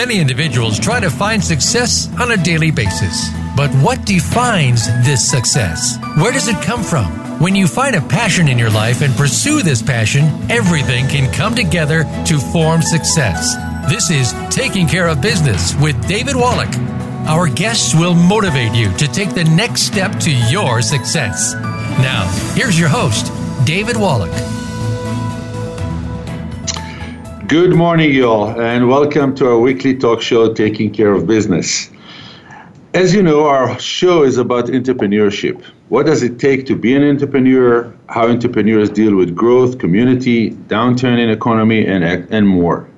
Many individuals try to find success on a daily basis. But what defines this success? Where does it come from? When you find a passion in your life and pursue this passion, everything can come together to form success. This is Taking Care of Business with David Wallach. Our guests will motivate you to take the next step to your success. Now, here's your host, David Wallach. Good morning, y'all, and welcome to our weekly talk show, Taking Care of Business. As you know, our show is about entrepreneurship. What does it take to be an entrepreneur? How entrepreneurs deal with growth, community, downturn in economy, and, and more.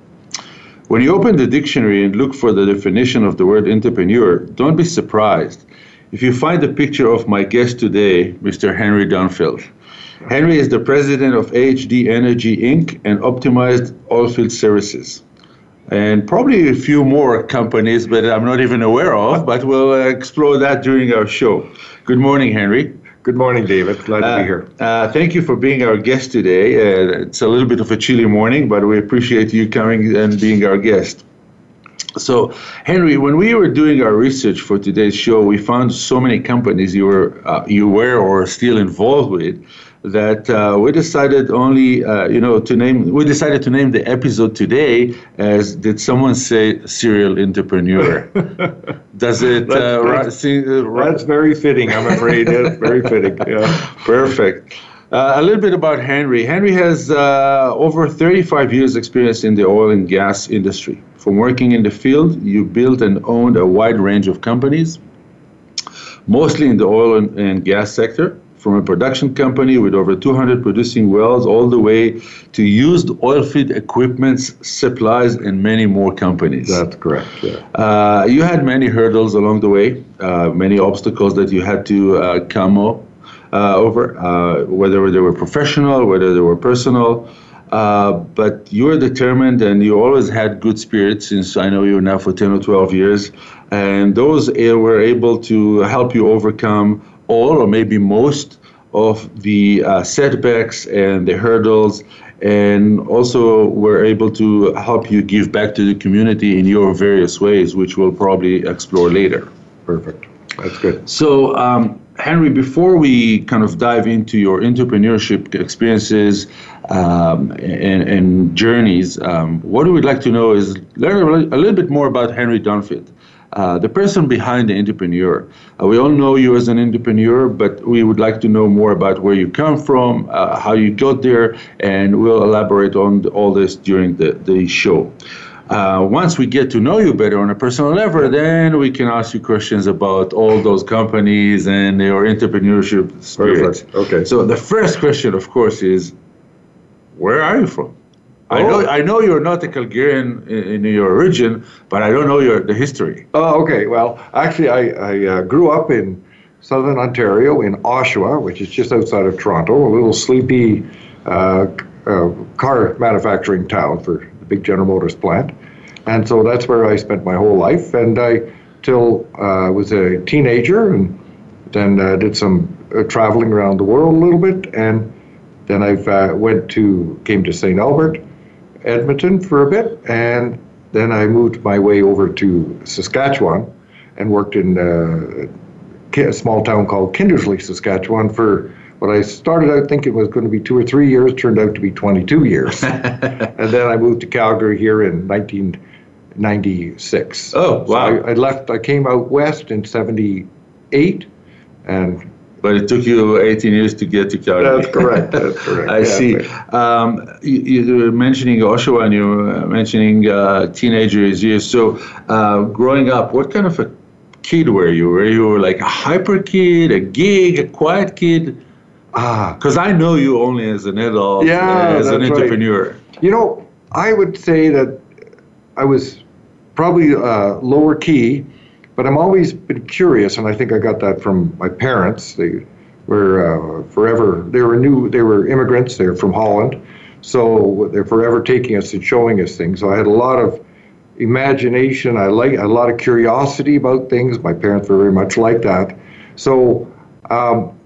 When you open the dictionary and look for the definition of the word entrepreneur, don't be surprised if you find a picture of my guest today, Mr. Henry Dunfield. Henry is the president of AHD Energy Inc. and Optimized Oilfield Services. And probably a few more companies that I'm not even aware of, but we'll explore that during our show. Good morning, Henry. Good morning, David. Glad uh, to be here. Uh, thank you for being our guest today. Uh, it's a little bit of a chilly morning, but we appreciate you coming and being our guest. So, Henry, when we were doing our research for today's show, we found so many companies you were uh, you were or still involved with that uh, we decided only, uh, you know, to name, we decided to name the episode today as Did Someone Say Serial Entrepreneur? Does it, uh, that's, see, that's very fitting, I'm afraid. Very fitting. Yeah. Perfect. Uh, a little bit about Henry. Henry has uh, over 35 years' experience in the oil and gas industry. From working in the field, you built and owned a wide range of companies, mostly in the oil and, and gas sector from a production company with over 200 producing wells all the way to used oil field equipment, supplies, and many more companies. That's correct. Yeah. Uh, you had many hurdles along the way, uh, many obstacles that you had to uh, come up, uh, over, uh, whether they were professional, whether they were personal. Uh, but you were determined and you always had good spirits since I know you now for 10 or 12 years. And those were able to help you overcome all or maybe most of the uh, setbacks and the hurdles and also we're able to help you give back to the community in your various ways which we'll probably explore later. Perfect. That's good. So um, henry before we kind of dive into your entrepreneurship experiences um, and, and, journeys um, what we would like to know is learn a little bit more about henry dunfield uh, the person behind the entrepreneur. Uh, we all know you as an entrepreneur, but we would like to know more about where you come from, uh, how you got there, and we'll elaborate on the, all this during the, the show. Uh, once we get to know you better on a personal level, then we can ask you questions about all those companies and your entrepreneurship spirit. Okay. So the first question, of course, is where are you from? I know oh. I know you're not a Calgarian in, in, your origin, but I don't know your the history. Oh, okay. Well, actually, I, I uh, grew up in southern Ontario in Oshawa, which is just outside of Toronto, a little sleepy uh, uh, car manufacturing town for the big General Motors plant, and so that's where I spent my whole life. And I till I uh, was a teenager, and then uh, did some uh, traveling around the world a little bit, and then I went to came to St. Albert Edmonton for a bit, and then I moved my way over to Saskatchewan and worked in uh, a small town called Kindersley, Saskatchewan for what I started out thinking was going to be two or three years, turned out to be 22 years. and then I moved to Calgary here in 1996. Oh, wow. So I, I left, I came out west in 78 and but it took you 18 years to get to Calgary. That's correct. That's correct. I yeah, see. Um, you, you, were mentioning Oshawa and you were mentioning uh, teenager years. So, uh, growing up, what kind of a kid were you? Were you like a hyper kid, a gig, a quiet kid? Ah, because I know you only as an adult, yeah, as an entrepreneur. Right. You know, I would say that I was probably uh, lower key but I'm always been curious, and I think I got that from my parents. They were uh, forever. They were new. They were immigrants. They're from Holland, so they're forever taking us and showing us things. So I had a lot of imagination. I like a lot of curiosity about things. My parents were very much like that. So, um,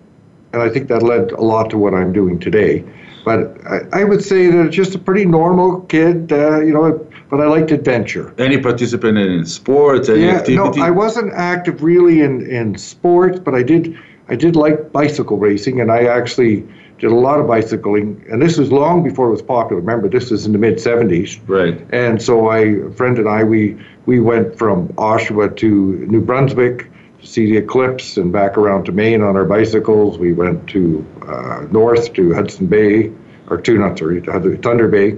and I think that led a lot to what I'm doing today. But I, I would say that it's just a pretty normal kid. Uh, you know, but I liked adventure. Any participant in sports, any yeah, activity? no, I wasn't active really in, in sports, but I did I did like bicycle racing, and I actually did a lot of bicycling. And this was long before it was popular. Remember, this was in the mid '70s. Right. And so I, a friend and I, we we went from Oshawa to New Brunswick to see the eclipse, and back around to Maine on our bicycles. We went to uh, north to Hudson Bay, or to not sorry, to Thunder Bay.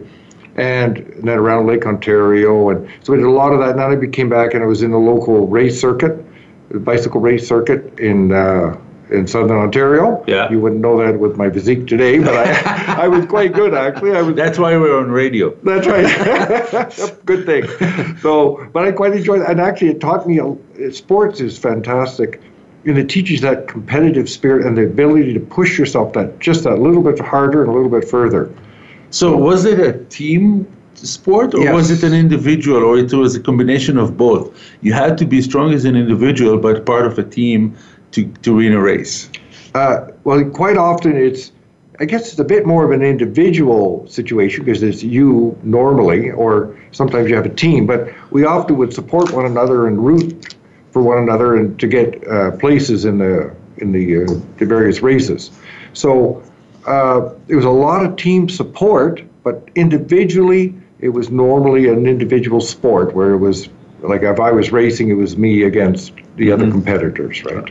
And, then around Lake Ontario, and so we did a lot of that. And then I came back, and I was in the local race circuit, the bicycle race circuit in uh, in southern Ontario. Yeah. You wouldn't know that with my physique today, but I, I was quite good actually. I was. That's why we're on radio. That's right. good thing. So, but I quite enjoyed it, and actually, it taught me. uh, Sports is fantastic, and it teaches that competitive spirit and the ability to push yourself that just that little bit harder and a little bit further. So was it a team sport or Yes. was it an individual or it was a combination of both? You had to be strong as an individual but part of a team to, to win a race. Uh, well, quite often it's, I guess it's a bit more of an individual situation because it's you normally, or sometimes you have a team, but we often would support one another and root for one another and to get uh, places in the in the, uh, the various races. So uh, there was a lot of team support, but individually it was normally an individual sport where it was like if I was racing, it was me against the other competitors, right?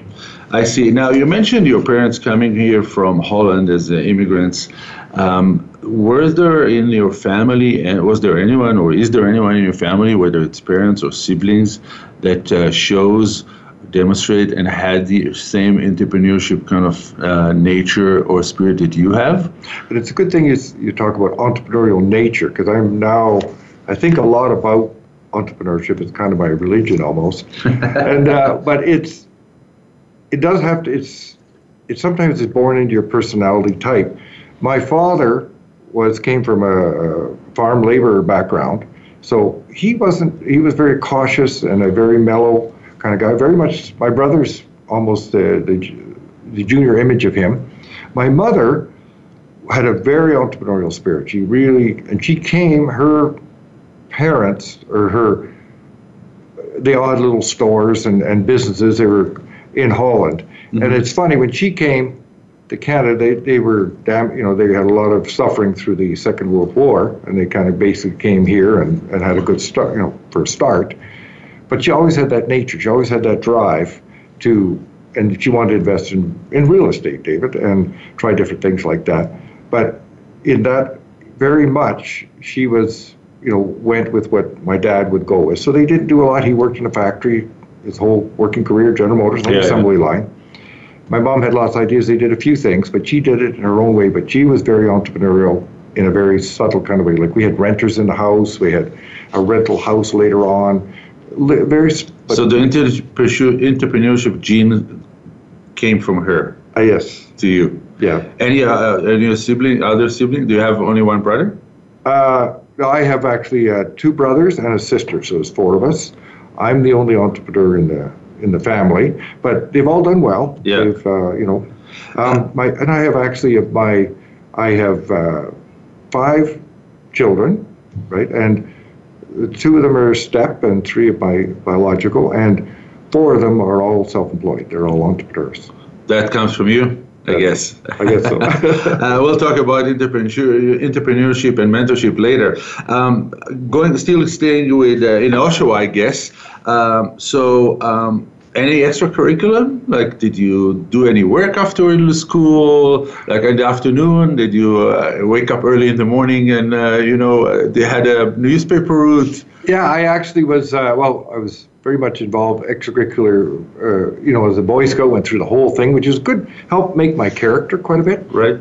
I see. Now, you mentioned your parents coming here from Holland as uh, immigrants. Um, were there in your family, and was there anyone, or is there anyone in your family, whether it's parents or siblings, that uh, shows, demonstrate, and had the same entrepreneurship kind of uh, nature or spirit that you have? But it's a good thing is you talk about entrepreneurial nature because I'm now I think a lot about entrepreneurship. It's kind of my religion almost, and uh, but it's it does have to. It's it sometimes is born into your personality type. My father was came from a, a farm laborer background, so he wasn't. He was very cautious and a very mellow kind of guy. Very much my brother's almost the the, the junior image of him. My mother had a very entrepreneurial spirit. She really, and she came, her parents or her, they all had little stores and, and businesses. They were in Holland. And mm-hmm. it's funny, when she came to Canada, they, they were damn, you know, they had a lot of suffering through the Second World War, and they kind of basically came here and, and had a good start, you know, for a start. But she always had that nature. She always had that drive to, and she wanted to invest in, in real estate, David, and try different things like that. But in that, very much, she was, you know, went with what my dad would go with. So they didn't do a lot. He worked in a factory his whole working career, General Motors, on the Yeah, yeah. assembly line. My mom had lots of ideas. They did a few things, but she did it in her own way. But she was very entrepreneurial in a very subtle kind of way. Like we had renters in the house, we had a rental house later on. Very. so the entrepreneurship entrepreneurship gene came from her uh, yes, to you. yeah. Any uh, any sibling, other sibling? Do you have only one brother? Uh, I have actually uh, two brothers and a sister, so it's four of us. I'm the only entrepreneur in the in the family, but they've all done well. Yeah. They've, uh, you know, um, my and I have actually my, I have uh, five children, right, and two of them are step, and three my biological, and four of them are all self-employed. They're all entrepreneurs. That comes from you, I guess. I guess so. uh, we'll talk about entrepreneurship and mentorship later. Um, going, still staying with uh, in Oshawa, I guess. Um, so, um, any extracurricular? Like, did you do any work after school? Like in the afternoon, did you uh, wake up early in the morning and uh, you know they had a newspaper route? Yeah, I actually was. Uh, well, I was very much involved extracurricular. Uh, you know, as a Boy Scout, went through the whole thing, which is good. Helped make my character quite a bit. Right.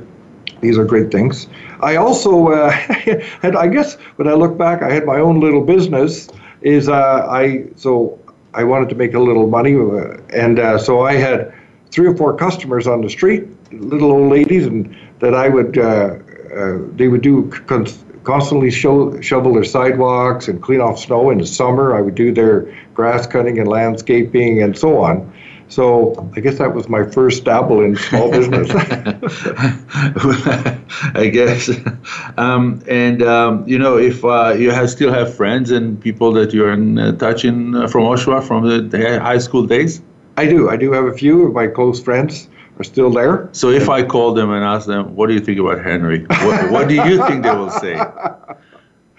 These are great things. I also uh, had. I guess when I look back, I had my own little business. Is uh, I so I wanted to make a little money, uh, and uh, so I had three or four customers on the street, little old ladies, and that I would. Uh, uh, they would do con- constantly shovel their sidewalks and clean off snow in the summer. I would do their grass cutting and landscaping and so on. So I guess that was my first dabble in small business. I guess. Um, and um, you know, if uh, you have, still have friends and people that you're in uh, touch in uh, from Oshawa from the, high school days. I do. I do have a few of my close friends are still there. So if I call them and ask them, "What do you think about Henry?" What, what do you think they will say?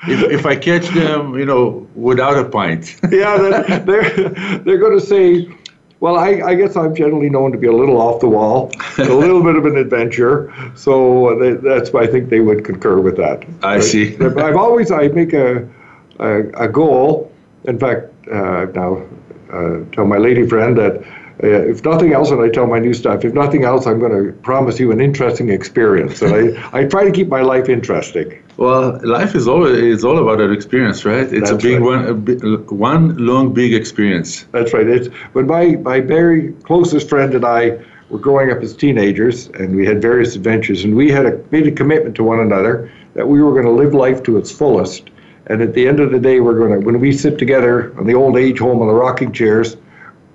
If, if I catch them, you know, without a pint. yeah, they're, they're going to say, well, I, I, guess I'm generally known to be a little off the wall, a little bit of an adventurer. So they, that's why I think they would concur with that. I see. I've always I make a a, a goal. In fact, uh, now uh, tell my lady friend that uh, if nothing else, and I tell my new staff, if nothing else, I'm going to promise you an interesting experience. And I, I try to keep my life interesting. Well, life is all is all about that experience, right? It's That's a big right. one, a one long big experience. That's right. It's when my my very closest friend and I were growing up as teenagers, and we had various adventures, and we had a, made a commitment to one another that we were going to live life to its fullest. And at the end of the day, we're going to when we sit together on the old age home on the rocking chairs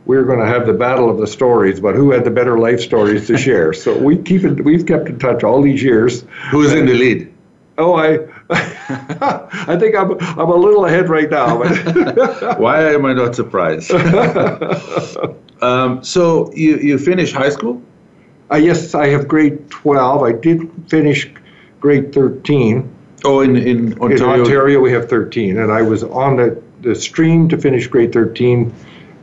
we are going to have the battle of the stories about who had the better life stories to share. So we keep it, we've kept in touch all these years. Who's in the lead? Oh, I, I think I'm, I'm a little ahead right now. Why am I not surprised? um, so you, you finished high school? Uh, yes, I have grade 12. I did finish grade 13. Oh, in, in Ontario? In Ontario, we have 13. And I was on the, the stream to finish grade 13,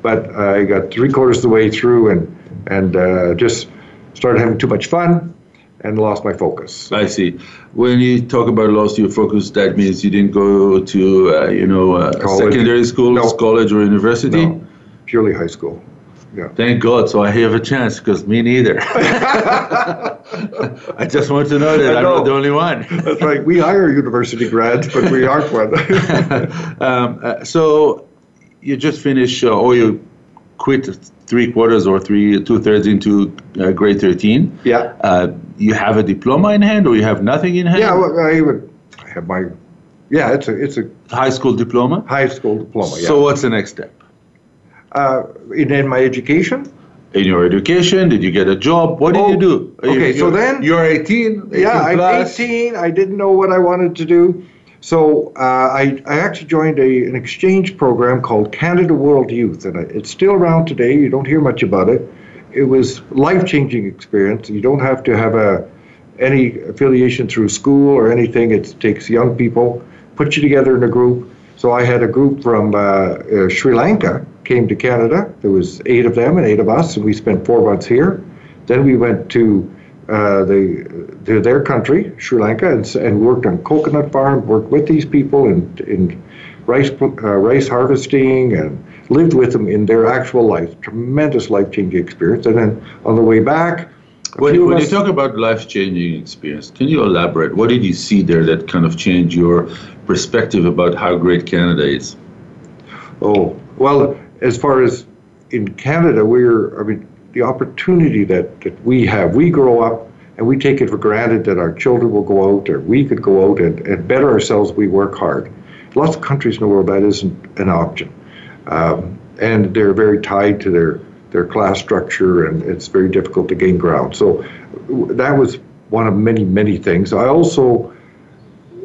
but I got three quarters of the way through and, and uh, just started having too much fun and lost my focus. I see. When you talk about lost your focus, that means you didn't go to, uh, you know, uh, secondary school, no. college, or university? No, purely high school. Yeah. Thank God. So I have a chance because me neither. I just want to know that I'm not the only one. That's right. We hire university grads, but we aren't one. um, uh, so you just finished, uh, or you quit three quarters or three two thirds into uh, grade 13 yeah uh, you have a diploma in hand or you have nothing in hand? Yeah well, i would have my yeah it's a it's a high school diploma? high school diploma yeah. so what's the next step? Uh, in, in my education? In your education did you get a job? What did oh, you do? okay you, so then you're 18, 18 yeah i'm 18 i didn't know what i wanted to do. So uh, I, I actually joined a, an exchange program called Canada World Youth, and it's still around today. You don't hear much about it. It was life-changing experience. You don't have to have a any affiliation through school or anything. It takes young people, put you together in a group. So I had a group from uh, uh, Sri Lanka came to Canada. There was eight of them and eight of us, and we spent four months here. Then we went to uh, they, their country, Sri Lanka, and, and, worked on coconut farm, worked with these people in, in rice, uh, rice harvesting, and lived with them in their actual life. Tremendous life changing experience. And then on the way back, when, when you talk about life changing experience, can you elaborate? What did you see there that kind of changed your perspective about how great Canada is? Oh, well, as far as in Canada, we're, I mean, the opportunity that, that we have. We grow up and we take it for granted that our children will go out or we could go out and, and better ourselves. We work hard. Lots of countries in the world that isn't an option. Um, and they're very tied to their, their class structure and it's very difficult to gain ground. So that was one of many, many things. I also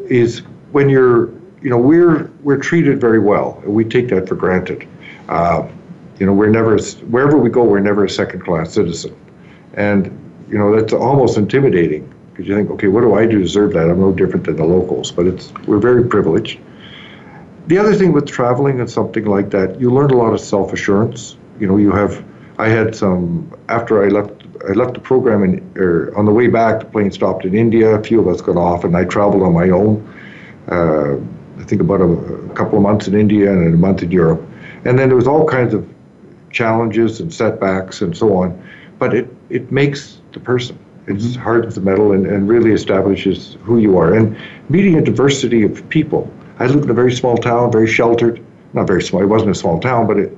is when you're, you know, we're, we're treated very well and we take that for granted. Uh, you know, we're never wherever we go, we're never a second-class citizen, and you know that's almost intimidating because you think, okay, what do I do deserve that? I'm no different than the locals, but it's we're very privileged. The other thing with traveling and something like that, you learn a lot of self-assurance. You know, you have. I had some after I left. I left the program in, or on the way back, the plane stopped in India. A few of us got off, and I traveled on my own. Uh, I think about a, a couple of months in India and a month in Europe, and then there was all kinds of challenges and setbacks and so on, but it, it makes the person. It mm-hmm. hardens the metal and, and really establishes who you are. And meeting a diversity of people. I lived in a very small town, very sheltered. Not very small, it wasn't a small town, but it,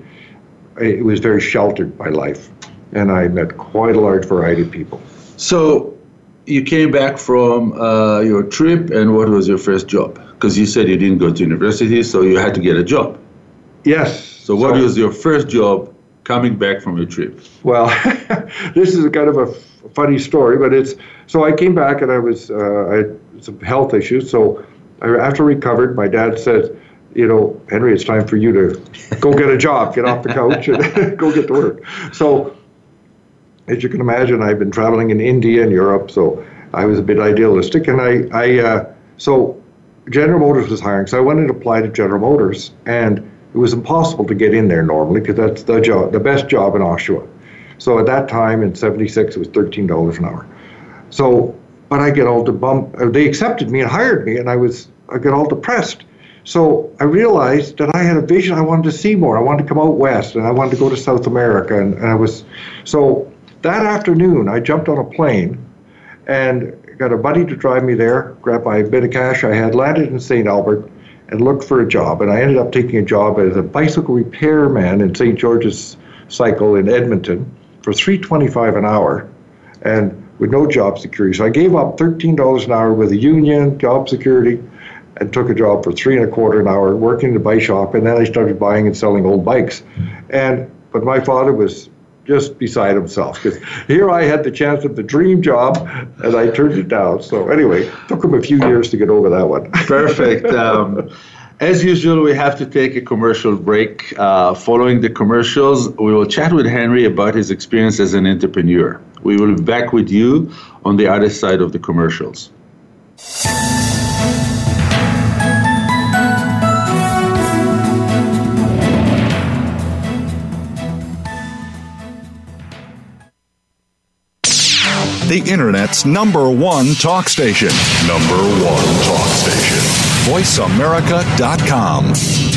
it was very sheltered by life. And I met quite a large variety of people. So you came back from uh, your trip, and what was your first job? Because you said you didn't go to university, so you had to get a job. Yes. So what so, was your first job coming back from your trip? Well, this is a kind of a f- funny story, but it's so I came back and I was uh, I had some health issues. So After recovered, my dad said, you know, Henry, it's time for you to go get a job, get off the couch, and go get to work. So, as you can imagine, I've been traveling in India and Europe, so I was a bit idealistic, and I, I uh, so General Motors was hiring, so I went and applied to General Motors, and it was impossible to get in there normally because that's the job, the best job in Oshawa. So at that time in '76, it was thirteen dollars an hour. So, but I get all bump. uh, They accepted me and hired me, and I was I got all depressed. So I realized that I had a vision. I wanted to see more. I wanted to come out west, and I wanted to go to South America. And, and I was so that afternoon I jumped on a plane and got a buddy to drive me there. Grabbed my bit of cash I had, landed in St. Albert, and looked for a job. And I ended up taking a job as a bicycle repairman in St. George's Cycle in Edmonton for three twenty-five an hour, and with no job security. So I gave up thirteen dollars an hour with a union, job security, and took a job for three and a quarter an hour working in the bike shop. And then I started buying and selling old bikes. And but my father was just beside himself because here I had the chance of the dream job, and I turned it down. So anyway, took him a few years to get over that one. Perfect. Um, as usual, we have to take a commercial break. Uh, following the commercials, we will chat with Henry about his experience as an entrepreneur. We will be back with you on the other side of the commercials. The Internet's number one talk station. Number one talk station. VoiceAmerica.com.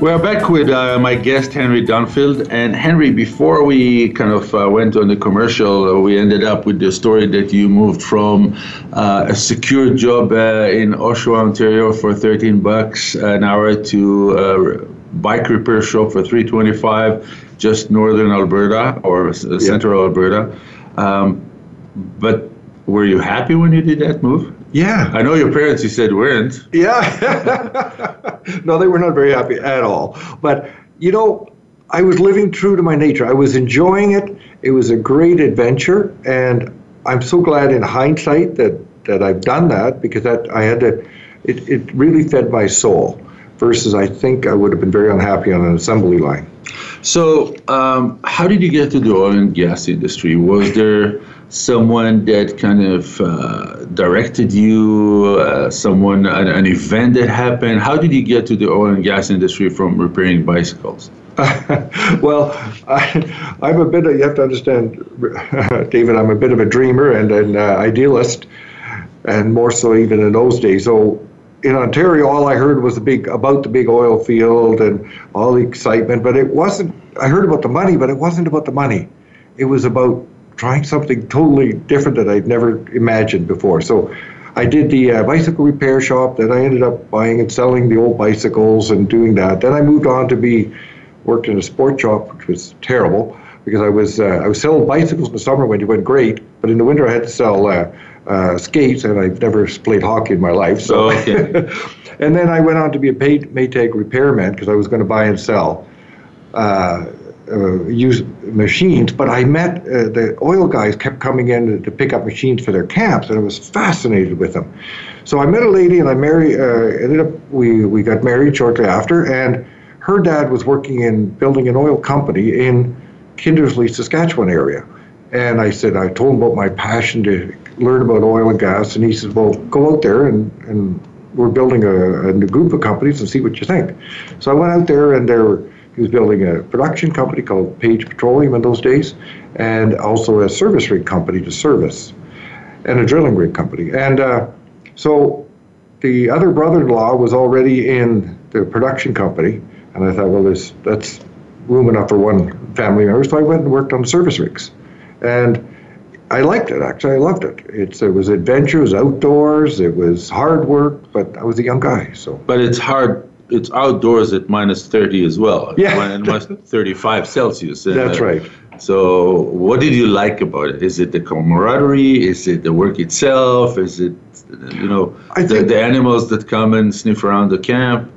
We're back with uh, my guest, Henry Dunfield. And Henry, before we kind of uh, went on the commercial, uh, we ended up with the story that you moved from uh, a secure job uh, in Oshawa, Ontario for 13 bucks an hour to a bike repair shop for 325 just northern Alberta or s- central Alberta. Um, but were you happy when you did that move? Yeah. I know your parents, you said, weren't. Yeah. no, they were not very happy at all. But, you know, I was living true to my nature. I was enjoying it. It was a great adventure. And I'm so glad in hindsight that, that I've done that because that I had to, it, it really fed my soul versus I think I would have been very unhappy on an assembly line. So, um, how did you get to the oil and gas industry? Was there someone that kind of uh, directed you, uh, someone, an, an, event that happened? How did you get to the oil and gas industry from repairing bicycles? well, I, am a bit of, you have to understand, David, I'm a bit of a dreamer and an uh, idealist, and more so even in those days. So in Ontario, all I heard was the big about the big oil field and all the excitement, but it wasn't. I heard about the money, but it wasn't about the money. It was about trying something totally different that I'd never imagined before. So, I did the uh, bicycle repair shop. Then I ended up buying and selling the old bicycles and doing that. Then I moved on to be worked in a sport shop, which was terrible because I was uh, I was selling bicycles in the summer when you went great, but in the winter I had to sell. Uh, uh, skates, and I've never played hockey in my life. So, oh, okay. and then I went on to be a paid Maytag repairman because I was going to buy and sell uh, used machines. But I met uh, the oil guys kept coming in to pick up machines for their camps, and I was fascinated with them. So I met a lady, and I married. Uh, ended up we we got married shortly after, and her dad was working in building an oil company in Kindersley, Saskatchewan area. And I said, I told him about my passion to learn about oil and gas, and he said, "Well, go out there and and we're building a, a group of companies and see what you think." So I went out there, and there he was building a production company called Page Petroleum in those days, and also a service rig company to service, and a drilling rig company. And uh, so the other brother-in-law was already in the production company, and I thought, well, there's that's room enough for one family member. So I went and worked on service rigs, and I liked it actually. I loved it. It's it was adventure, it was outdoors, it was hard work, but I was a young guy, so. But it's hard. It's outdoors at minus thirty as well. Yeah, And minus thirty-five Celsius. That's uh, right. So, what did you like about it? Is it the camaraderie? Is it the work itself? Is it, you know, the, the animals that come and sniff around the camp?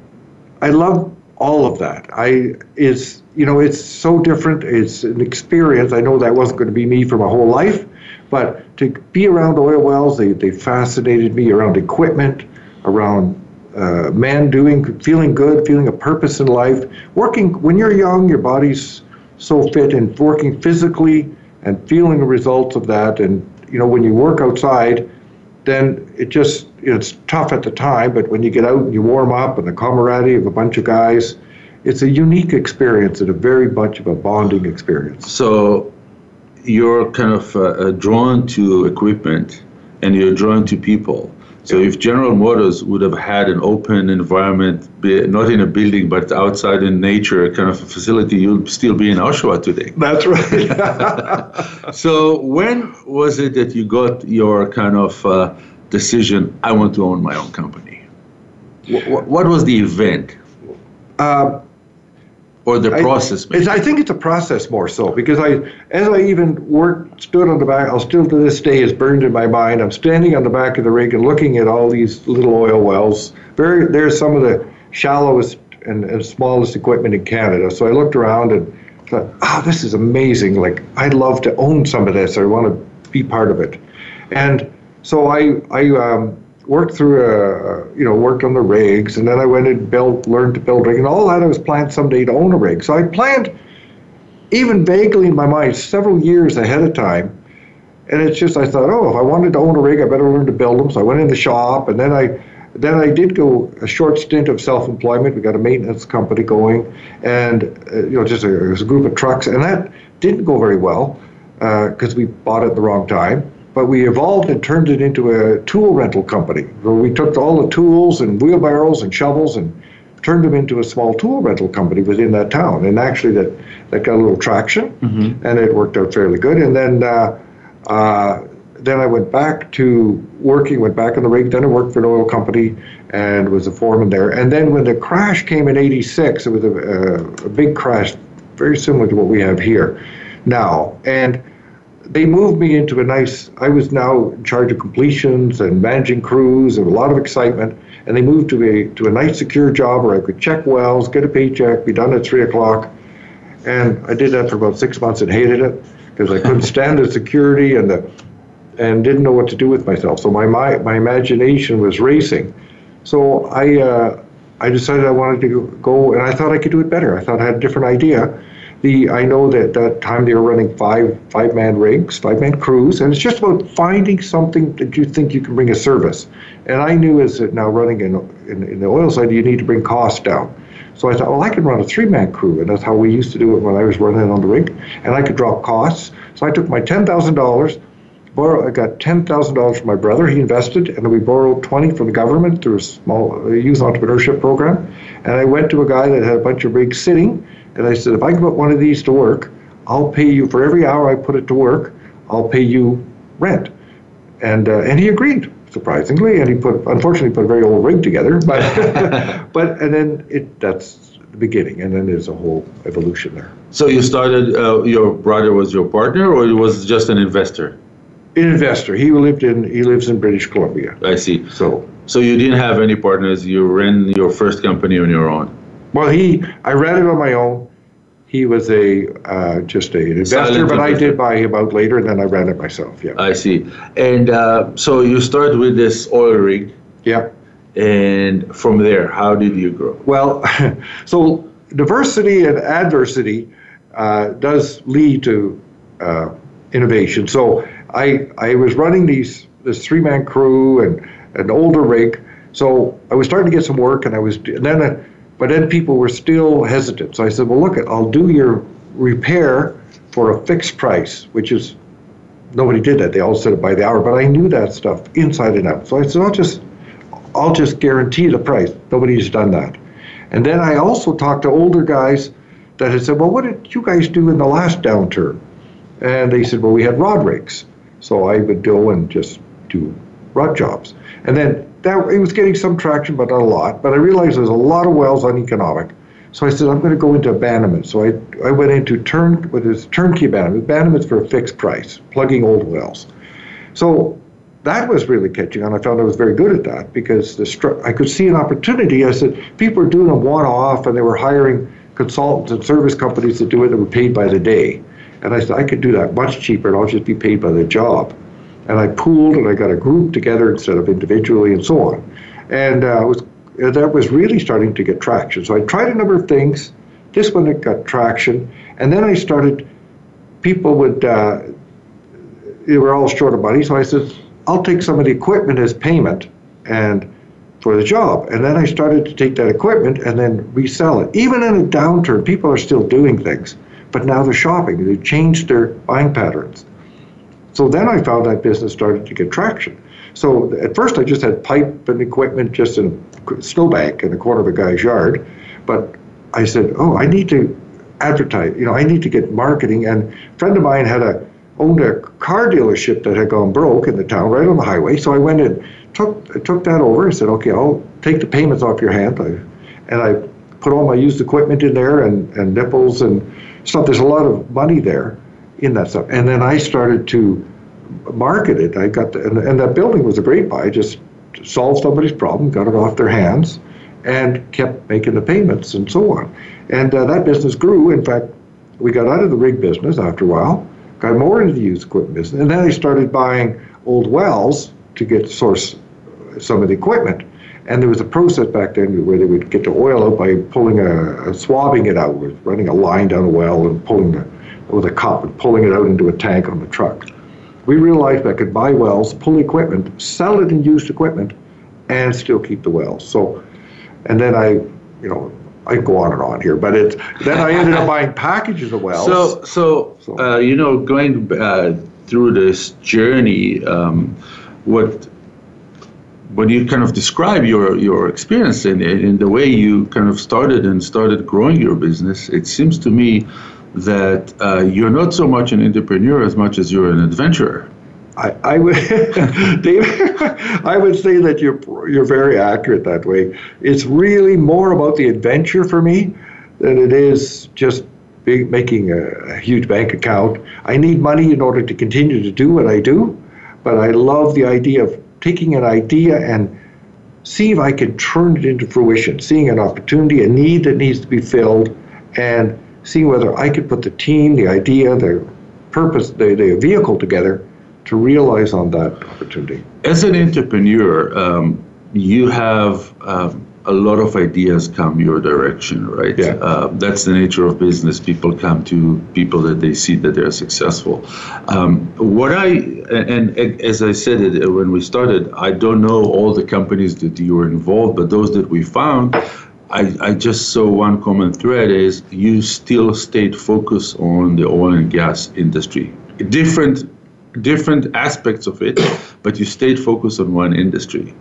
I love all of that. I is you know it's so different. It's an experience. I know that wasn't going to be me for my whole life, but to be around oil wells, they, they fascinated me around equipment, around uh, man doing, feeling good, feeling a purpose in life. Working, when you're young, your body's so fit and working physically and feeling the results of that. And, you know, when you work outside, then it just, it's tough at the time, but when you get out and you warm up and the camaraderie of a bunch of guys, it's a unique experience and a very much of a bonding experience. So you're kind of uh, drawn to equipment and you're drawn to people. So if General Motors would have had an open environment, not in a building but outside in nature, kind of a facility, you'd still be in Oshawa today. That's right. so when was it that you got your kind of uh, decision? I want to own my own company. What, what was the event? Uh, or the process I, I think it's a process more so because I, as I even worked, stood on the back, I'll still to this day is burned in my mind. I'm standing on the back of the rig and looking at all these little oil wells. Very, there's some of the shallowest and, and smallest equipment in Canada. So I looked around and thought, oh, this is amazing. Like I'd love to own some of this. I want to be part of it. And so I, I um, worked through a, you know, worked on the rigs, and then I went and built, learned to build rig, and all that I was planned someday to own a rig. So I planned, even vaguely in my mind, several years ahead of time. And it's just I thought, oh, if I wanted to own a rig, I better learn to build them. So I went in the shop, and then I, then I did go a short stint of self-employment. We got a maintenance company going, and uh, you know, just a, a, group of trucks, and that didn't go very well because uh, we bought it at the wrong time but we evolved and turned it into a tool rental company where we took all the tools and wheelbarrows and shovels and turned them into a small tool rental company within that town. And actually, that, that got a little traction mm-hmm. and it worked out fairly good. And then uh, uh, then I went back to working, went back on the rig. Then I worked for an oil company and was a foreman there. And then when the crash came in '86, it was a, a, a big crash, very similar to what we have here now. And they moved me into a nice, I was now in charge of completions and managing crews and a lot of excitement. And they moved to a, to a nice secure job where I could check wells, get a paycheck, be done at three o'clock. And I did that for about six months and hated it because I couldn't stand the security and the, and didn't know what to do with myself. So my my, my imagination was racing. So I uh, I decided I wanted to go, and I thought I could do it better. I thought I had a different idea. The I know that that time they were running five five man rigs, five man crews, and it's just about finding something that you think you can bring a service. And I knew as now running in, in, in the oil side, you need to bring costs down. So I thought, well, I can run a three man crew, and that's how we used to do it when I was running on the rig, and I could drop costs. So I took my ten thousand dollars borrow, I got ten thousand dollars from my brother. He invested, and we borrowed twenty from the government through a small uh, youth entrepreneurship program. And I went to a guy that had a bunch of rigs sitting, and I said, if I can put one of these to work, I'll pay you for every hour I put it to work. I'll pay you rent. And uh, and he agreed surprisingly, and he put unfortunately put a very old rig together, but but and then it that's the beginning, and then there's a whole evolution there. So you started. Uh, your brother was your partner, or he was just an investor? An investor. He lived in he lives in British Columbia. I see. So so you didn't have any partners. You ran your first company on your own. Well, he I ran it on my own. He was a uh, just a, an investor, Silent but I did buy him out later, and then I ran it myself. Yeah. I see. And uh, so you start with this oil rig, yeah. and from there, how did you grow? Well, so diversity and adversity uh, does lead to uh, innovation. So I I was running these this three man crew and an older rig. So I was starting to get some work, and I was and then uh, but then people were still hesitant. So I said, well, look, I'll do your repair for a fixed price, which is nobody did that. They all said it by the hour, but I knew that stuff inside and out. So I said, I'll just I'll just guarantee the price. Nobody's done that. And then I also talked to older guys that had said, Well, what did you guys do in the last downturn? And they said, Well, we had rod rigs. So I would go and just do rod jobs. And then that it was getting some traction, but not a lot. But I realized there's a lot of wells uneconomic. So I said, I'm going to go into abandonment. So I, I went into turn what is turnkey abandonment. Abandonment's for a fixed price, plugging old wells. So that was really catching on. I found I was very good at that because the stru- I could see an opportunity. I said people were doing them one off, and they were hiring consultants and service companies to do it that were paid by the day. And I said I could do that much cheaper, and I'll just be paid by the job. And I pooled, and I got a group together instead of individually, and so on. And uh, was that was really starting to get traction. So I tried a number of things. This one it got traction, and then I started. People would. Uh, they were all short of money, so I said, I'll take some of the equipment as payment and for the job. And then I started to take that equipment and then resell it. Even in a downturn, people are still doing things, but now they're shopping. They've changed their buying patterns. So then I found that business started to get traction. So at first I just had pipe and equipment just in a snowbank in the corner of a guy's yard. But I said, oh, I need to advertise. You know, I need to get marketing. And a friend of mine had a owned a car dealership that had gone broke in the town, right on the highway. So I went and took took that over and said, okay, I'll take the payments off your hand. I, and I put all my used equipment in there and, and nipples and stuff. There's a lot of money there in that stuff. And then I started to market it. I got the, and, and that building was a great buy. Just solved somebody's problem, got it off their hands, and kept making the payments and so on. And uh, that business grew. In fact, we got out of the rig business after a while, got more into the used equipment business, and then I started buying old wells to get source some of the equipment. And there was a process back then where they would get the oil out by pulling a, a swabbing it out, with running a line down a well and pulling the with a cup and pulling it out into a tank on the truck. We realized I could buy wells, pull equipment, sell it in used equipment, and still keep the wells. So, and then I, you know, I go on and on here, but it's then I ended up buying packages of wells. So, so, So- uh, you know, going uh, through this journey, um, what when you kind of describe your your experience and in, in the way you kind of started and started growing your business, it seems to me that uh, you're not so much an entrepreneur as much as you're an adventurer. I, I would, Dave, I would say that you're you're very accurate that way. It's really more about the adventure for me than it is just big, making a, a huge bank account. I need money in order to continue to do what I do, but I love the idea of taking an idea and see if I can turn it into fruition, seeing an opportunity, a need that needs to be filled, and seeing whether I could put the team, the idea, the purpose, the, the vehicle together to realize on that opportunity. As an entrepreneur, um, you have um, a lot of ideas come your direction, right? Yeah. Uh, that's the nature of business. People come to people that they see that they're successful. Um, what I and, and, as I said it when we started, I don't know all the companies that you were involved, but those that we found. I, I just saw one common thread is you still stayed focused on the oil and gas industry. Different different aspects of it, but you stayed focused on one industry.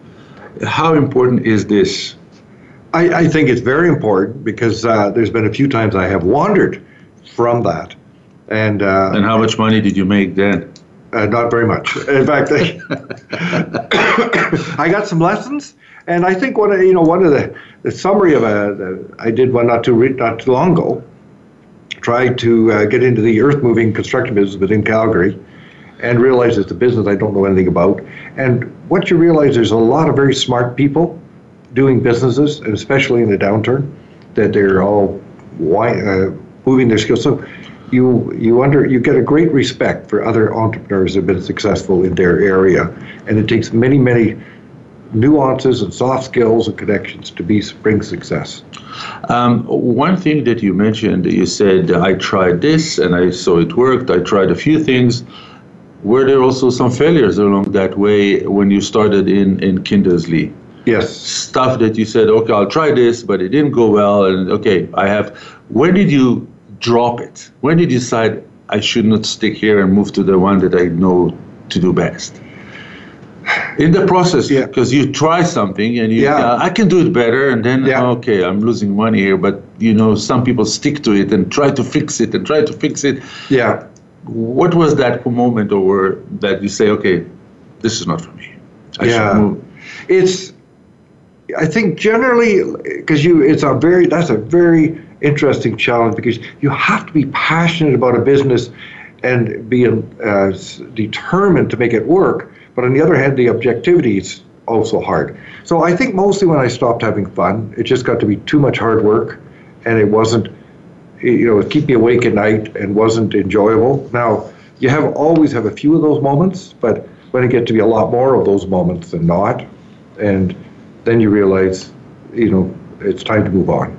How important is this I, I think it's very important because uh, there's been a few times I have wandered from that. And, uh, and how much money did you make then? Uh, not very much. In fact, I, I got some lessons, and I think one of you know one of the, the summary of a I did one not too not too long ago. Tried to uh, get into the earth moving construction business within Calgary, and realized it's a business I don't know anything about. And what you realize, there's a lot of very smart people doing businesses, and especially in the downturn, that they're all uh, moving their skills. So you you under you get a great respect for other entrepreneurs that have been successful in their area, and it takes many many nuances and soft skills and connections to be bring success. Um, one thing that you mentioned, you said I tried this and I saw it worked. I tried a few things. Were there also some failures along that way when you started in in Kindersley? Yes. Stuff that you said, okay, I'll try this, but it didn't go well, and okay, I have. When did you drop it? When did you decide I should not stick here and move to the one that I know to do best? In the process, yeah. because you try something and you, yeah. Uh, I can do it better, and then yeah. okay, I'm losing money here, but you know, some people stick to it and try to fix it and try to fix it. Yeah. What was that moment, or that you say, okay, this is not for me? I yeah. It's I think generally, because you, it's a very that's a very interesting challenge because you have to be passionate about a business and be uh, determined to make it work. But on the other hand, the objectivity is also hard. So I think mostly when I stopped having fun, it just got to be too much hard work, and it wasn't, you know, keep me awake at night and wasn't enjoyable. Now you have always have a few of those moments, but when it get to be a lot more of those moments than not, and then you realize, you know, it's time to move on.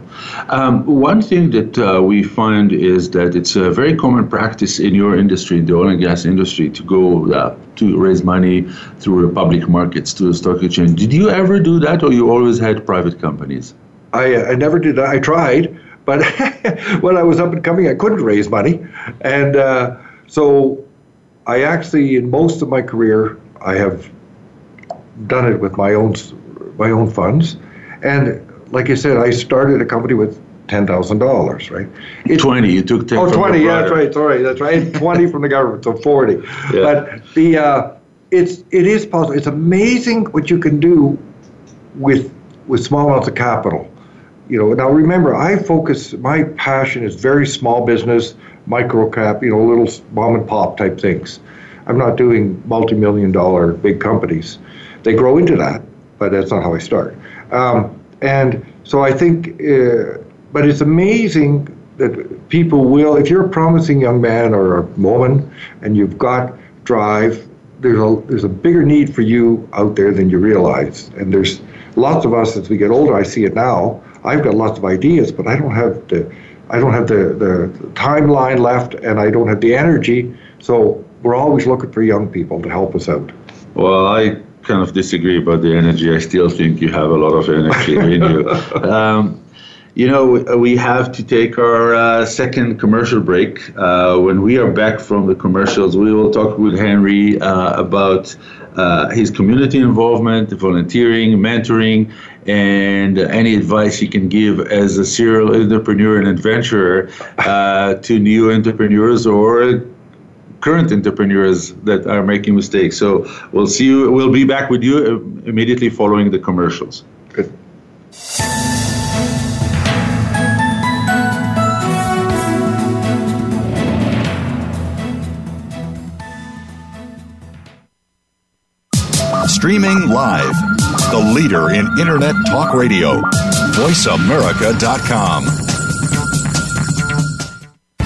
Um, one thing that uh, we find is that it's a very common practice in your industry, in the oil and gas industry, to go uh, to raise money through public markets, to the stock exchange. Did you ever do that, or you always had private companies? I, I never did. I tried, but when I was up and coming, I couldn't raise money, and uh, so I actually, in most of my career, I have done it with my own my own funds. And like I said, I started a company with ten thousand dollars, right? It, twenty. You took ten. Oh, 20, Yeah, that's right. Sorry, that's right. Twenty from the government, so forty. Yeah. But the uh, it's it is possible. It's amazing what you can do with with small amounts of capital. You know. Now remember, I focus. My passion is very small business, micro cap. You know, little mom and pop type things. I'm not doing multi-million dollar big companies. They grow into that, but that's not how I start. Um, and so I think, uh, but it's amazing that people will, if you're a promising young man or a woman and you've got drive, there's a, there's a bigger need for you out there than you realize. And there's lots of us as we get older, I see it now. I've got lots of ideas, but I don't have the, I don't have the, the timeline left and I don't have the energy. So we're always looking for young people to help us out. Well, I kind of disagree about the energy. I still think you have a lot of energy in you. Um, you know, we have to take our uh, second commercial break. Uh, when we are back from the commercials, we will talk with Henry uh, about uh, his community involvement, volunteering, mentoring, and any advice he can give as a serial entrepreneur and adventurer uh, to new entrepreneurs or current entrepreneurs that are making mistakes. So we'll see you. We'll be back with you uh, immediately following the commercials. Streaming live, the leader in Internet Talk Radio, voiceamerica.com.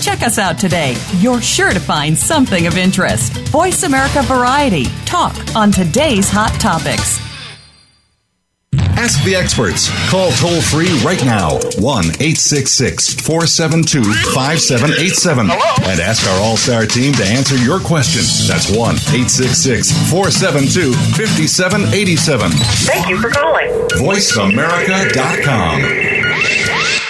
Check us out today. You're sure to find something of interest. Voice America Variety. Talk on today's hot topics. Ask the experts. Call toll free right now 1 866 472 5787 and ask our All Star team to answer your question. That's 1 866 472 5787. Thank you for calling. VoiceAmerica.com.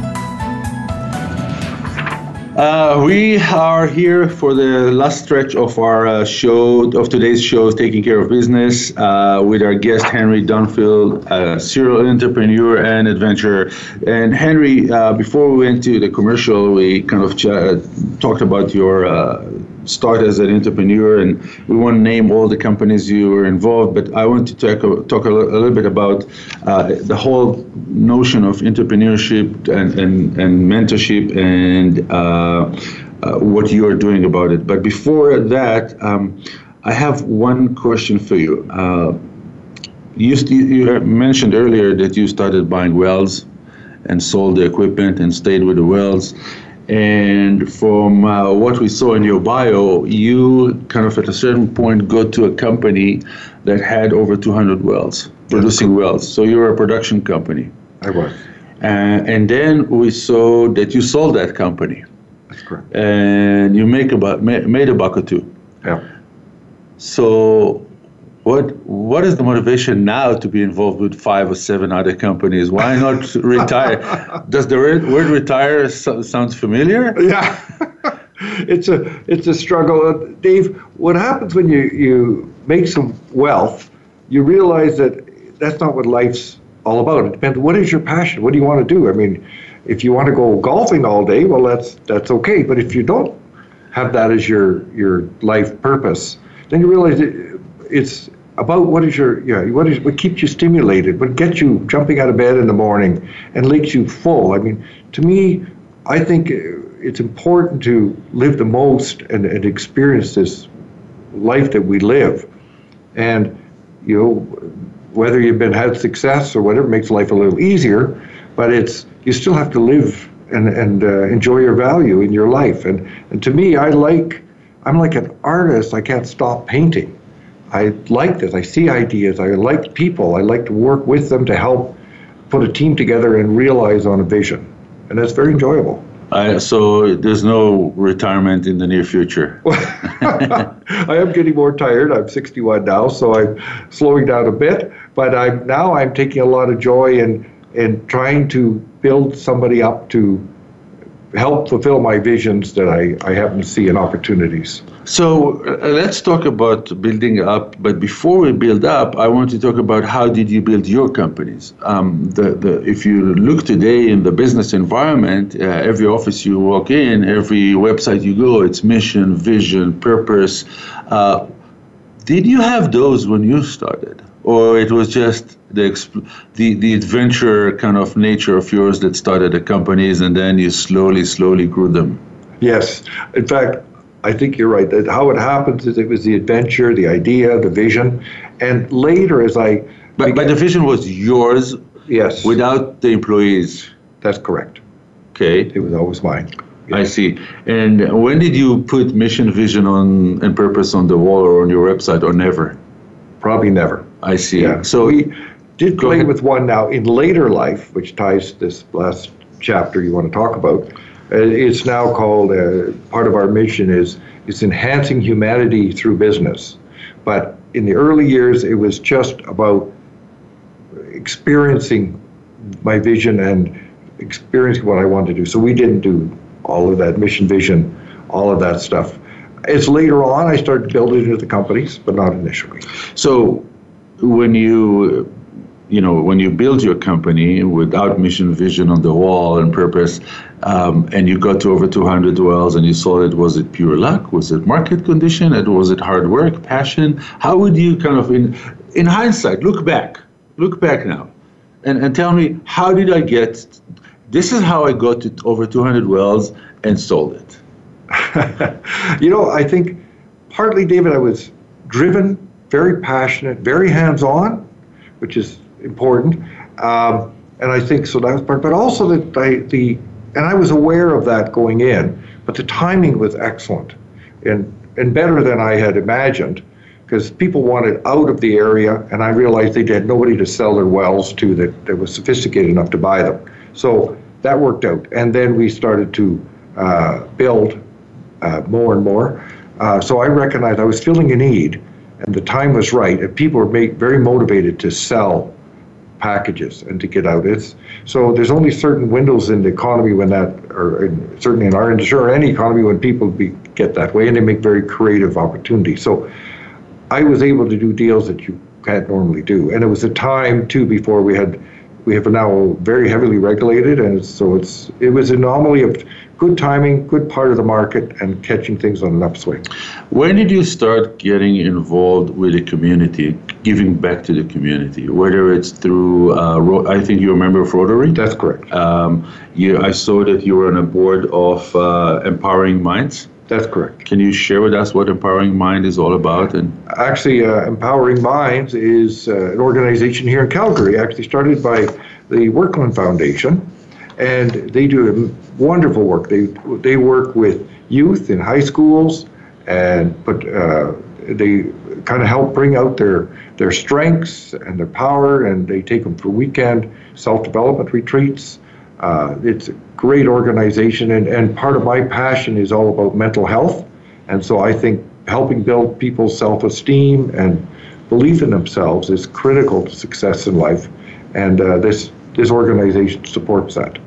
Uh, we are here for the last stretch of our uh, show, of today's show, Taking Care of Business, uh, with our guest, Henry Dunfield, a serial entrepreneur and adventurer. And Henry, uh, before we went to the commercial, we kind of ch- talked about your uh, start as an entrepreneur, and we won't name all the companies you were involved. But I want to talk, talk a, a little bit about uh, the whole notion of entrepreneurship and, and, and mentorship and uh, uh, what you are doing about it. But before that, um, I have one question for you. Uh, you, st- you mentioned earlier that you started buying wells and sold the equipment and stayed with the wells. And from uh, what we saw in your bio, you kind of at a certain point got to a company that had over 200 wells, producing wells. So you're a production company. I was. Uh, and then we saw that you sold that company. That's correct. And you make about ma- made a buck or two. Yeah. So, what what is the motivation now to be involved with five or seven other companies? Why not retire? Does the word, word retire so, sounds familiar? Yeah. it's a it's a struggle, uh, Dave. What happens when you you make some wealth? You realize that that's not what life's all about. It depends. What is your passion? What do you want to do? I mean, if you want to go golfing all day, well, that's that's okay. But if you don't have that as your your life purpose, then you realize it, it's about what is your yeah what is what keeps you stimulated, what gets you jumping out of bed in the morning and makes you full. I mean, to me, I think it's important to live the most and, and experience this life that we live, and you know whether you've been had success or whatever makes life a little easier, but it's you still have to live and and uh, enjoy your value in your life. And and to me, I like I'm like an artist. I can't stop painting. I like this. I see ideas. I like people. I like to work with them to help put a team together and realize on a vision, and that's very enjoyable. Uh, so there's no retirement in the near future. I am getting more tired. I'm 61 now, so I'm slowing down a bit. But I'm now I'm taking a lot of joy in in trying to build somebody up to help fulfill my visions that I, I happen to see in opportunities. So uh, let's talk about building up. But before we build up, I want to talk about how did you build your companies. Um, the, the, if you look today in the business environment, uh, every office you walk in, every website you go, it's mission, vision, purpose. Uh, did you have those when you started? Or it was just the the the adventure kind of nature of yours that started the companies, and then you slowly, slowly grew them. Yes. In fact, I think you're right. That how it happens is it was the adventure, the idea, the vision, and later as I. But, but the vision was yours yes, without the employees. that's correct. Okay, It was always mine. I see. And when did you put mission, vision on and purpose on the wall or on your website, or never? Probably never. I see. Yeah. So we did play ahead. with one now in later life, which ties this last chapter you want to talk about. Uh, it's now called uh, part of our mission is is enhancing humanity through business. But in the early years, it was just about experiencing my vision and experiencing what I wanted to do. So we didn't do all of that mission, vision, all of that stuff. It's later on I started building into the companies, but not initially. So when you you know when you build your company without mission vision on the wall and purpose um, and you got to over 200 wells and you saw it was it pure luck? Was it market condition? And was it hard work passion? How would you kind of in in hindsight look back look back now and, and tell me how did i get this is how i got to over 200 wells and sold it? You know, I think partly, David, I was driven, very passionate, very hands on, which is important. Um, and I think so that was part, but also that I, the, and I was aware of that going in, but the timing was excellent and, and better than I had imagined because people wanted out of the area, and I realized they had nobody to sell their wells to that, that was sophisticated enough to buy them. So that worked out. And then we started to uh, build uh, more and more. Uh, so I recognized I was feeling a need, and the time was right, and people were very motivated to sell packages and to get out. It's so there's only certain windows in the economy when that, or in, certainly in our industry or any economy when people be, get that way, and they make very creative opportunities. So I was able to do deals that you can't normally do, and it was a time too before we had. We have now very heavily regulated, and so it's it was an anomaly of good timing, good part of the market, and catching things on an upswing. When did you start getting involved with the community, giving back to the community? Whether it's through, uh, Ro- I think you're a member of Rotary. That's correct. Um, you, I saw that you were on a board of uh, Empowering Minds. That's correct. Can you share with us what Empowering Mind is all about? And Actually, uh, Empowering Minds is uh, an organization here in Calgary, actually started by the Workland Foundation, and they do wonderful work. They they work with youth in high schools, and but uh, they kind of help bring out their their strengths and their power, and they take them for weekend self development retreats. Uh, it's a great organization, and, and part of my passion is all about mental health. And so I think helping build people's self esteem and belief in themselves is critical to success in life. And uh, this, this organization supports that.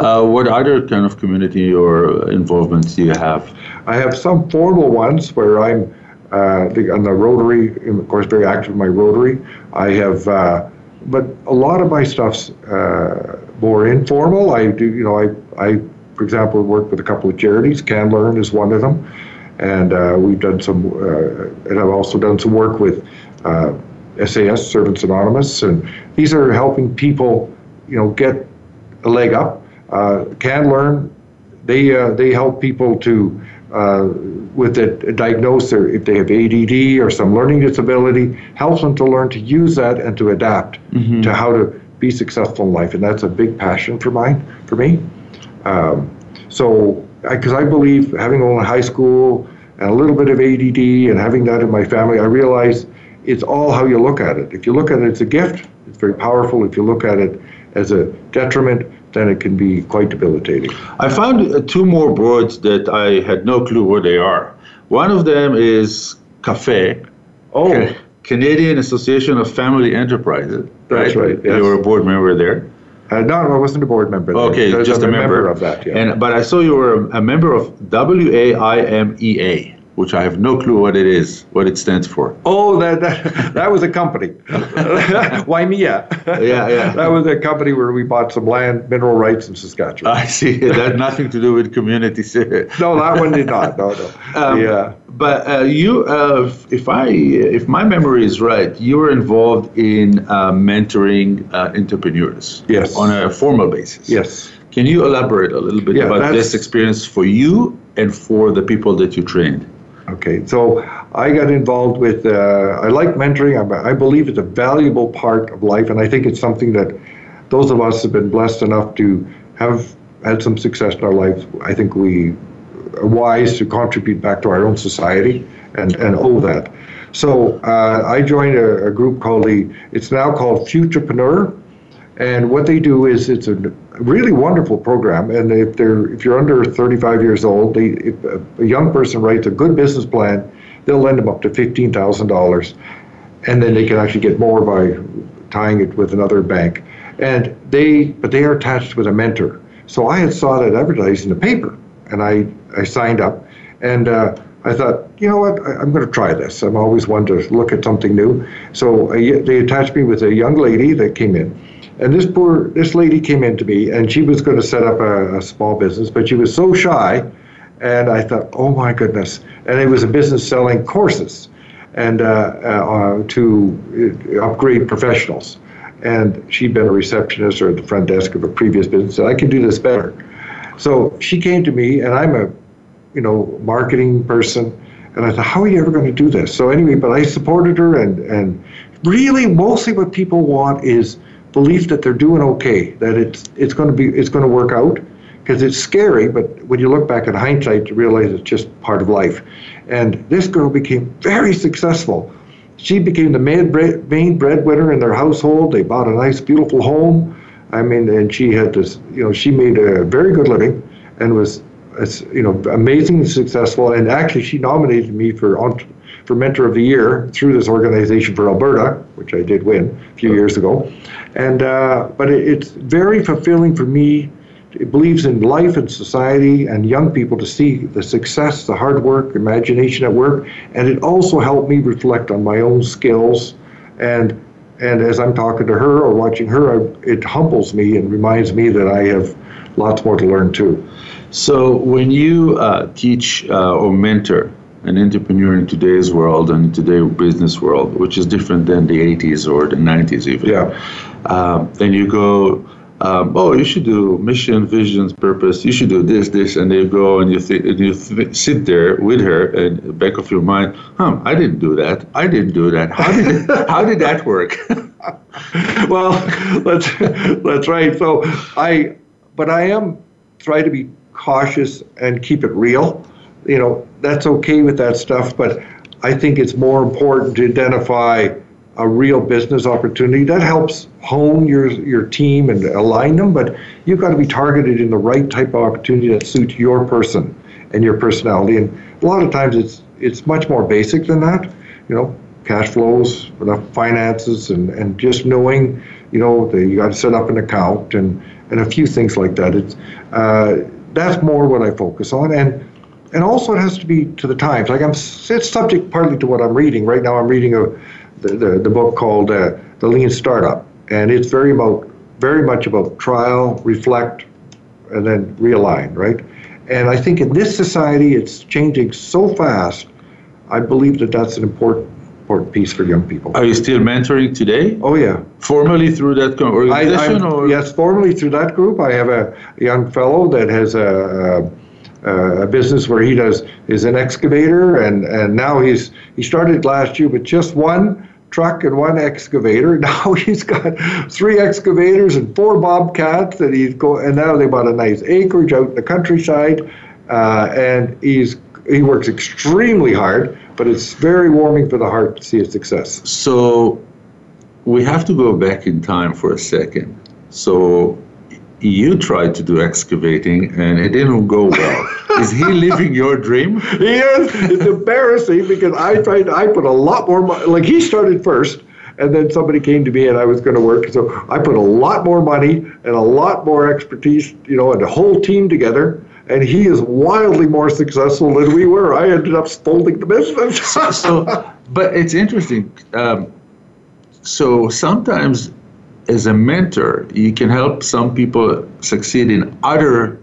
Uh, what other kind of community or involvements do you have? I have some formal ones where I'm uh, the, on the Rotary, of course, very active in my Rotary. I have, uh, but a lot of my stuff's uh, more informal. I do, you know, I, I, for example, work with a couple of charities. CanLearn is one of them, and uh, we've done some, uh, and I've also done some work with uh, SAS, Servants Anonymous, and these are helping people, you know, get a leg up. Uh, CanLearn they uh, they help people to uh, with it diagnose their if they have ADD or some learning disability, helps them to learn to use that and to adapt to how to be successful in life, and that's a big passion for mine for me. Um, so, because I, believe having only high school and a little bit of ADD and having that in my family, I realize it's all how you look at it. If you look at it as a gift, it's very powerful. If you look at it as a detriment, then it can be quite debilitating. I found uh, two more boards that I had no clue where they are. One of them is CAFE, Oh, Ca- Canadian Association of Family Enterprises. That's right, yes. You were a board member there. uh, no, I wasn't a board member. there. Okay, just a member of that. Yeah. And but I saw you were a, a member of WAIMEA, E which I have no clue what it is, what it stands for. Oh, that that, that was a company. Waimea. Yeah, yeah. that was a company where we bought some land, mineral rights in Saskatchewan. I see. That had nothing to do with community. no, that one did not. No, no. Um, yeah. But uh, you, uh, if I, if my memory is right, you were involved in uh, mentoring uh, entrepreneurs. Yes. On a formal basis. Yes. Can you elaborate a little bit Yeah, about this experience for you and for the people that you trained? Okay, so I got involved with, uh, I like mentoring. I, I believe it's a valuable part of life, and I think it's something that those of us have been blessed enough to have had some success in our life. I think we are wise to contribute back to our own society and, and owe that. So uh, I joined a, a group called the, it's now called Futurepreneur. And what they do is it's a really wonderful program. And if they're if you're under 35 years old, they, if a, young person writes a good business plan, they'll lend them up to fifteen thousand dollars, and then they can actually get more by tying it with another bank. And they but they are attached with a mentor. So I had saw that advertised in the paper, and I I signed up, and. Uh, I thought, you know what, I, I'm going to try this. I'm always one to look at something new. So I, they attached me with a young lady that came in, and this poor this lady came in to me, and she was going to set up a, a small business, but she was so shy, and I thought, oh my goodness! And it was a business selling courses, and uh, uh, to uh, upgrade professionals. And she'd been a receptionist or at the front desk of a previous business. Said, I can do this better. So she came to me, and I'm a, you know, marketing person, and I thought, how are you ever going to do this? So anyway, but I supported her, and and really, mostly what people want is belief that they're doing okay, that it's it's going to be it's going to work out, because it's scary. But when you look back in hindsight, you realize it's just part of life. And this girl became very successful. She became the main, bread, main breadwinner in their household. They bought a nice, beautiful home. I mean, and she had this, you know, she made a very good living and was, as, you know, amazingly successful. And actually, she nominated me for Mentor of the Year through this organization for Alberta, which I did win a few years ago. And uh, but it, it's very fulfilling for me. It believes in life and society and young people to see the success, the hard work, imagination at work, and it also helped me reflect on my own skills. And and as I'm talking to her or watching her, I, it humbles me and reminds me that I have lots more to learn too. So when you uh, teach uh, or mentor an entrepreneur in today's world and in today's business world, which is different than the 80s or the 90s even. Yeah. Um, then you go, um, oh, you should do mission, visions, purpose. You should do this, this, and you go and you th- and you th- sit there with her, and back of your mind, huh? I didn't do that. I didn't do that. How did how did that work? well, that's that's right. So I, but I am try to be cautious and keep it real. You know, that's okay with that stuff, but I think it's more important to identify a real business opportunity that helps hone your your team and align them. But you've got to be targeted in the right type of opportunity that suits your person and your personality. And a lot of times it's it's much more basic than that. You know, cash flows, enough finances, and, and just knowing, you know, that you got to set up an account and, and a few things like that. It's uh, that's more what I focus on, and and also it has to be to the times. Like I'm, it's subject partly to what I'm reading right now. I'm reading a the the, the book called uh, The Lean Startup, and it's very about very much about trial, reflect, and then realign, right? And I think in this society, it's changing so fast. I believe that that's an important important piece for young people. Are you still mentoring today? Oh yeah, Formally through that I, organization, I'm- or yes, formally through that group, I have a young fellow that has a, a, a business where he does is an excavator, and and now he's he started last year with just one truck and one excavator. Now he's got three excavators and four bobcats that he's go, and now they bought a nice acreage out in the countryside, uh, and he's he works extremely hard, but it's very warming for the heart to see his success. So we have to go back in time for a second. So you tried to do excavating and it didn't go well. Is he living your dream? He is. It's embarrassing because I tried. I put a lot more money. Like he started first, and then somebody came to me, and I was going to work. So I put a lot more money and a lot more expertise, you know, and a whole team together. and he is wildly more successful than we were. I ended up folding the business. so, but it's interesting. Um, so sometimes, as a mentor, you can help some people succeed in other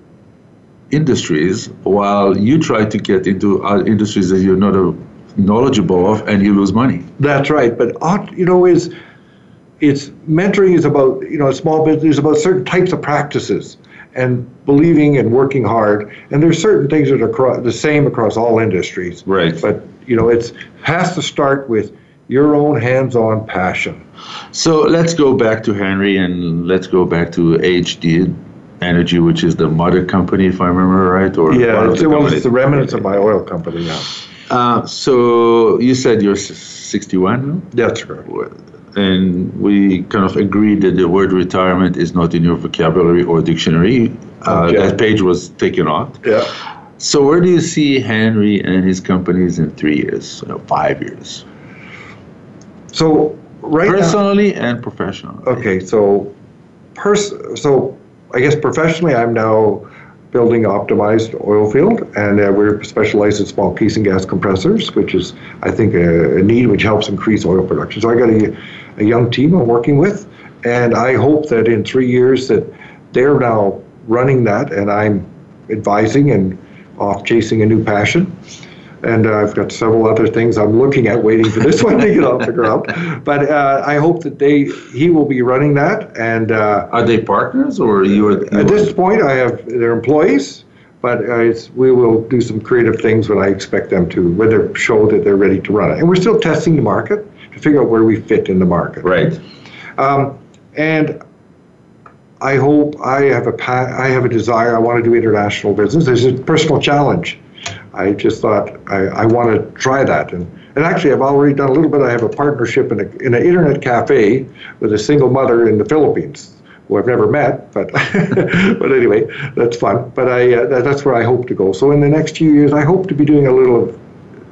industries while you try to get into other industries that you're not knowledgeable of and you lose money. That's right. But uh, you know, is it's mentoring is about you know a small business about certain types of practices and believing and working hard. And there's certain things that are the same across all industries. Right. But you know, it's has to start with your own hands-on passion. So let's go back to Henry and let's go back to HD Energy, which is the mother company, if I remember right. Or yeah, it's, well, it's the remnants of my oil company now. Uh, so you said you're 61? That's correct. And we kind of agreed that the word retirement is not in your vocabulary or dictionary. Uh, okay. That page was taken off. Yeah. So where do you see Henry and his companies in three years, you know, five years? So right personally now, and professionally. Okay, so pers- so I guess professionally, I'm now building optimized oil field, and uh, we're specialized in small casing gas compressors, which is, I think, a, a, need which helps increase oil production. So I got a, a young team I'm working with, and I hope that in three years that they're now running that, and I'm advising and off chasing a new passion and uh, I've got several other things I'm looking at, waiting for this one to get off the ground. But uh, I hope that they he will be running that. And uh, are they partners or you? Are, you at this point, I have their employees, but uh, we will do some creative things when I expect them to, when they show that they're ready to run it. And we're still testing the market to figure out where we fit in the market. Right. Um, and I hope I have a I have a desire. I want to do international business. There's a personal challenge I just thought I, I want to try that. And, and actually, I've already done a little bit. I have a partnership in, a, in an internet cafe with a single mother in the Philippines who I've never met, but but anyway, that's fun. But I uh, that's where I hope to go. So in the next few years, I hope to be doing a little of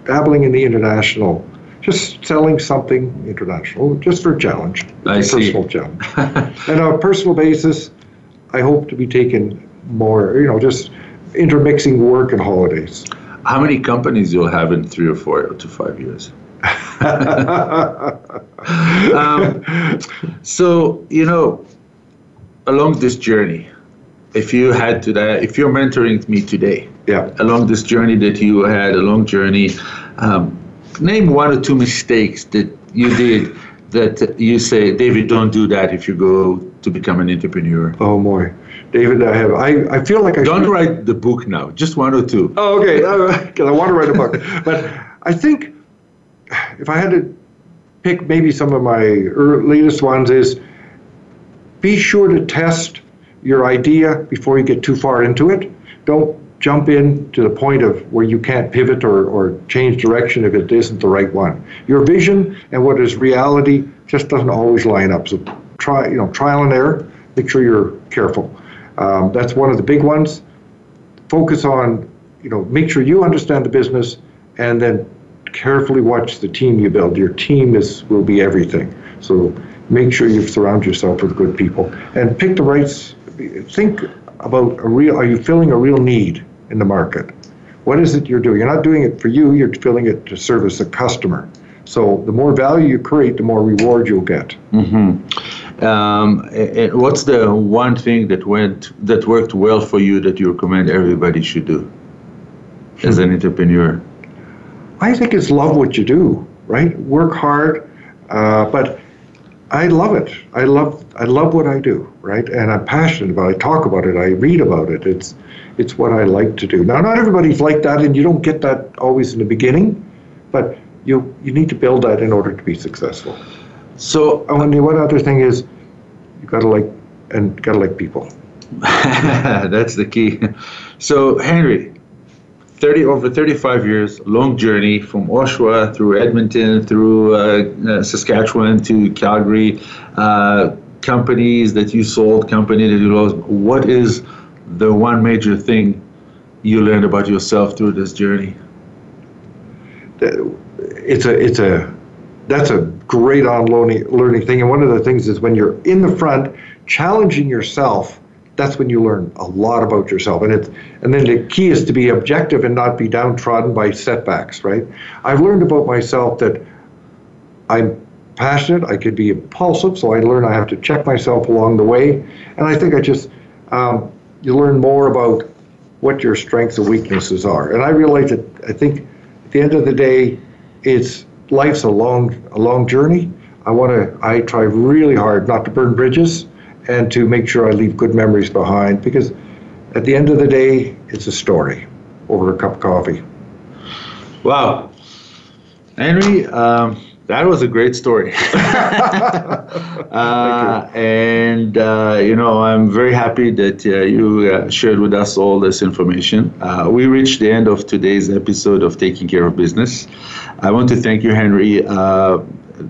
dabbling in the international, just selling something international, just for a challenge, I a see. personal challenge. and on a personal basis, I hope to be taking more, you know, just intermixing work and holidays. How many companies you'll have in three or four to five years? um, so you know, along this journey, if you had to that, if you're mentoring me today, yeah, along this journey that you had, a long journey, um, name one or two mistakes that you did that you say, David, don't do that if you go to become an entrepreneur. Oh boy. David, I have. I, I feel like I don't should... write the book now. Just one or two. Oh, okay. Because I want to write a book, but I think if I had to pick maybe some of my latest ones is be sure to test your idea before you get too far into it. Don't jump in to the point of where you can't pivot or, or change direction if it isn't the right one. Your vision and what is reality just doesn't always line up. So try, you know, trial and error. Make sure you're careful. Um, that's one of the big ones. Focus on, you know, make sure you understand the business, and then carefully watch the team you build. Your team is will be everything. So make sure you surround yourself with good people and pick the right. Think about a real. Are you filling a real need in the market? What is it you're doing? You're not doing it for you. You're filling it to service a customer. So the more value you create, the more reward you'll get. Mm-hmm. Um, what's the one thing that went that worked well for you that you recommend everybody should do as an entrepreneur? I think it's love what you do, right? Work hard, uh, but I love it. I love I love what I do, right? And I'm passionate about it. I talk about it. I read about it. It's it's what I like to do. Now, not everybody's like that, and you don't get that always in the beginning, but you you need to build that in order to be successful. So, the one other thing is, you gotta like and gotta like people. That's the key. So, Henry, 30 over 35 years, long journey from Oshawa through Edmonton, through uh, uh, Saskatchewan to Calgary, uh, companies that you sold, company that you lost. What is the one major thing you learned about yourself through this journey? It's a it's a that's a great on learning, learning thing. And one of the things is when you're in the front, challenging yourself that's when you learn a lot about yourself. And it's and then the key is to be objective and not be downtrodden by setbacks, right? I've learned about myself that I'm passionate, I could be impulsive, so I learn I have to check myself along the way. And I think I just um, you learn more about what your strengths and weaknesses are. And I realize that I think at the end of the day, it's life's a long a long journey. I want to I try really hard not to burn bridges and to make sure I leave good memories behind because at the end of the day, it's a story over a cup of coffee. Wow. Henry, um, that was a great story. uh, and, uh, you know, I'm very happy that uh, you uh, shared with us all this information. Uh, we reached the end of today's episode of Taking Care of Business. I want to thank you, Henry, uh,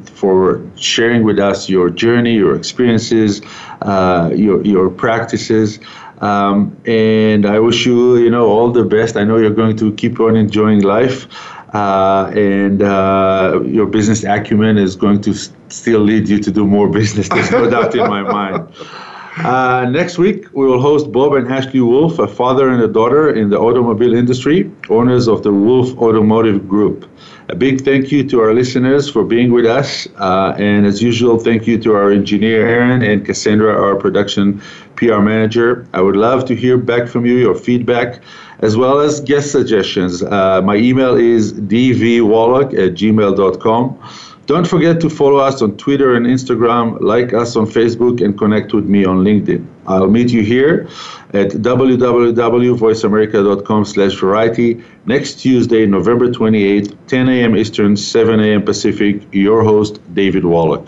for sharing with us your journey, your experiences, your, your practices. Um, and I wish you, you know, all the best. I know you're going to keep on enjoying life uh, and uh, your business acumen is going to still lead you to do more business. There's no doubt in my mind. Uh, next week, we will host Bob and Ashley Wolf, a father and a daughter in the automobile industry, owners of the Wolf Automotive Group. A big thank you to our listeners for being with us. Uh, and as usual, thank you to our engineer, Aaron, and Cassandra, our production PR manager. I would love to hear back from you, your feedback as well as guest suggestions. Uh, my email is dvwallach at gmail.com. Don't forget to follow us on Twitter and Instagram, like us on Facebook, and connect with me on LinkedIn. I'll meet you here at www.voiceamerica.com slash variety next Tuesday, November 28th, 10 a.m. Eastern, 7 a.m. Pacific. Your host, David Wallach.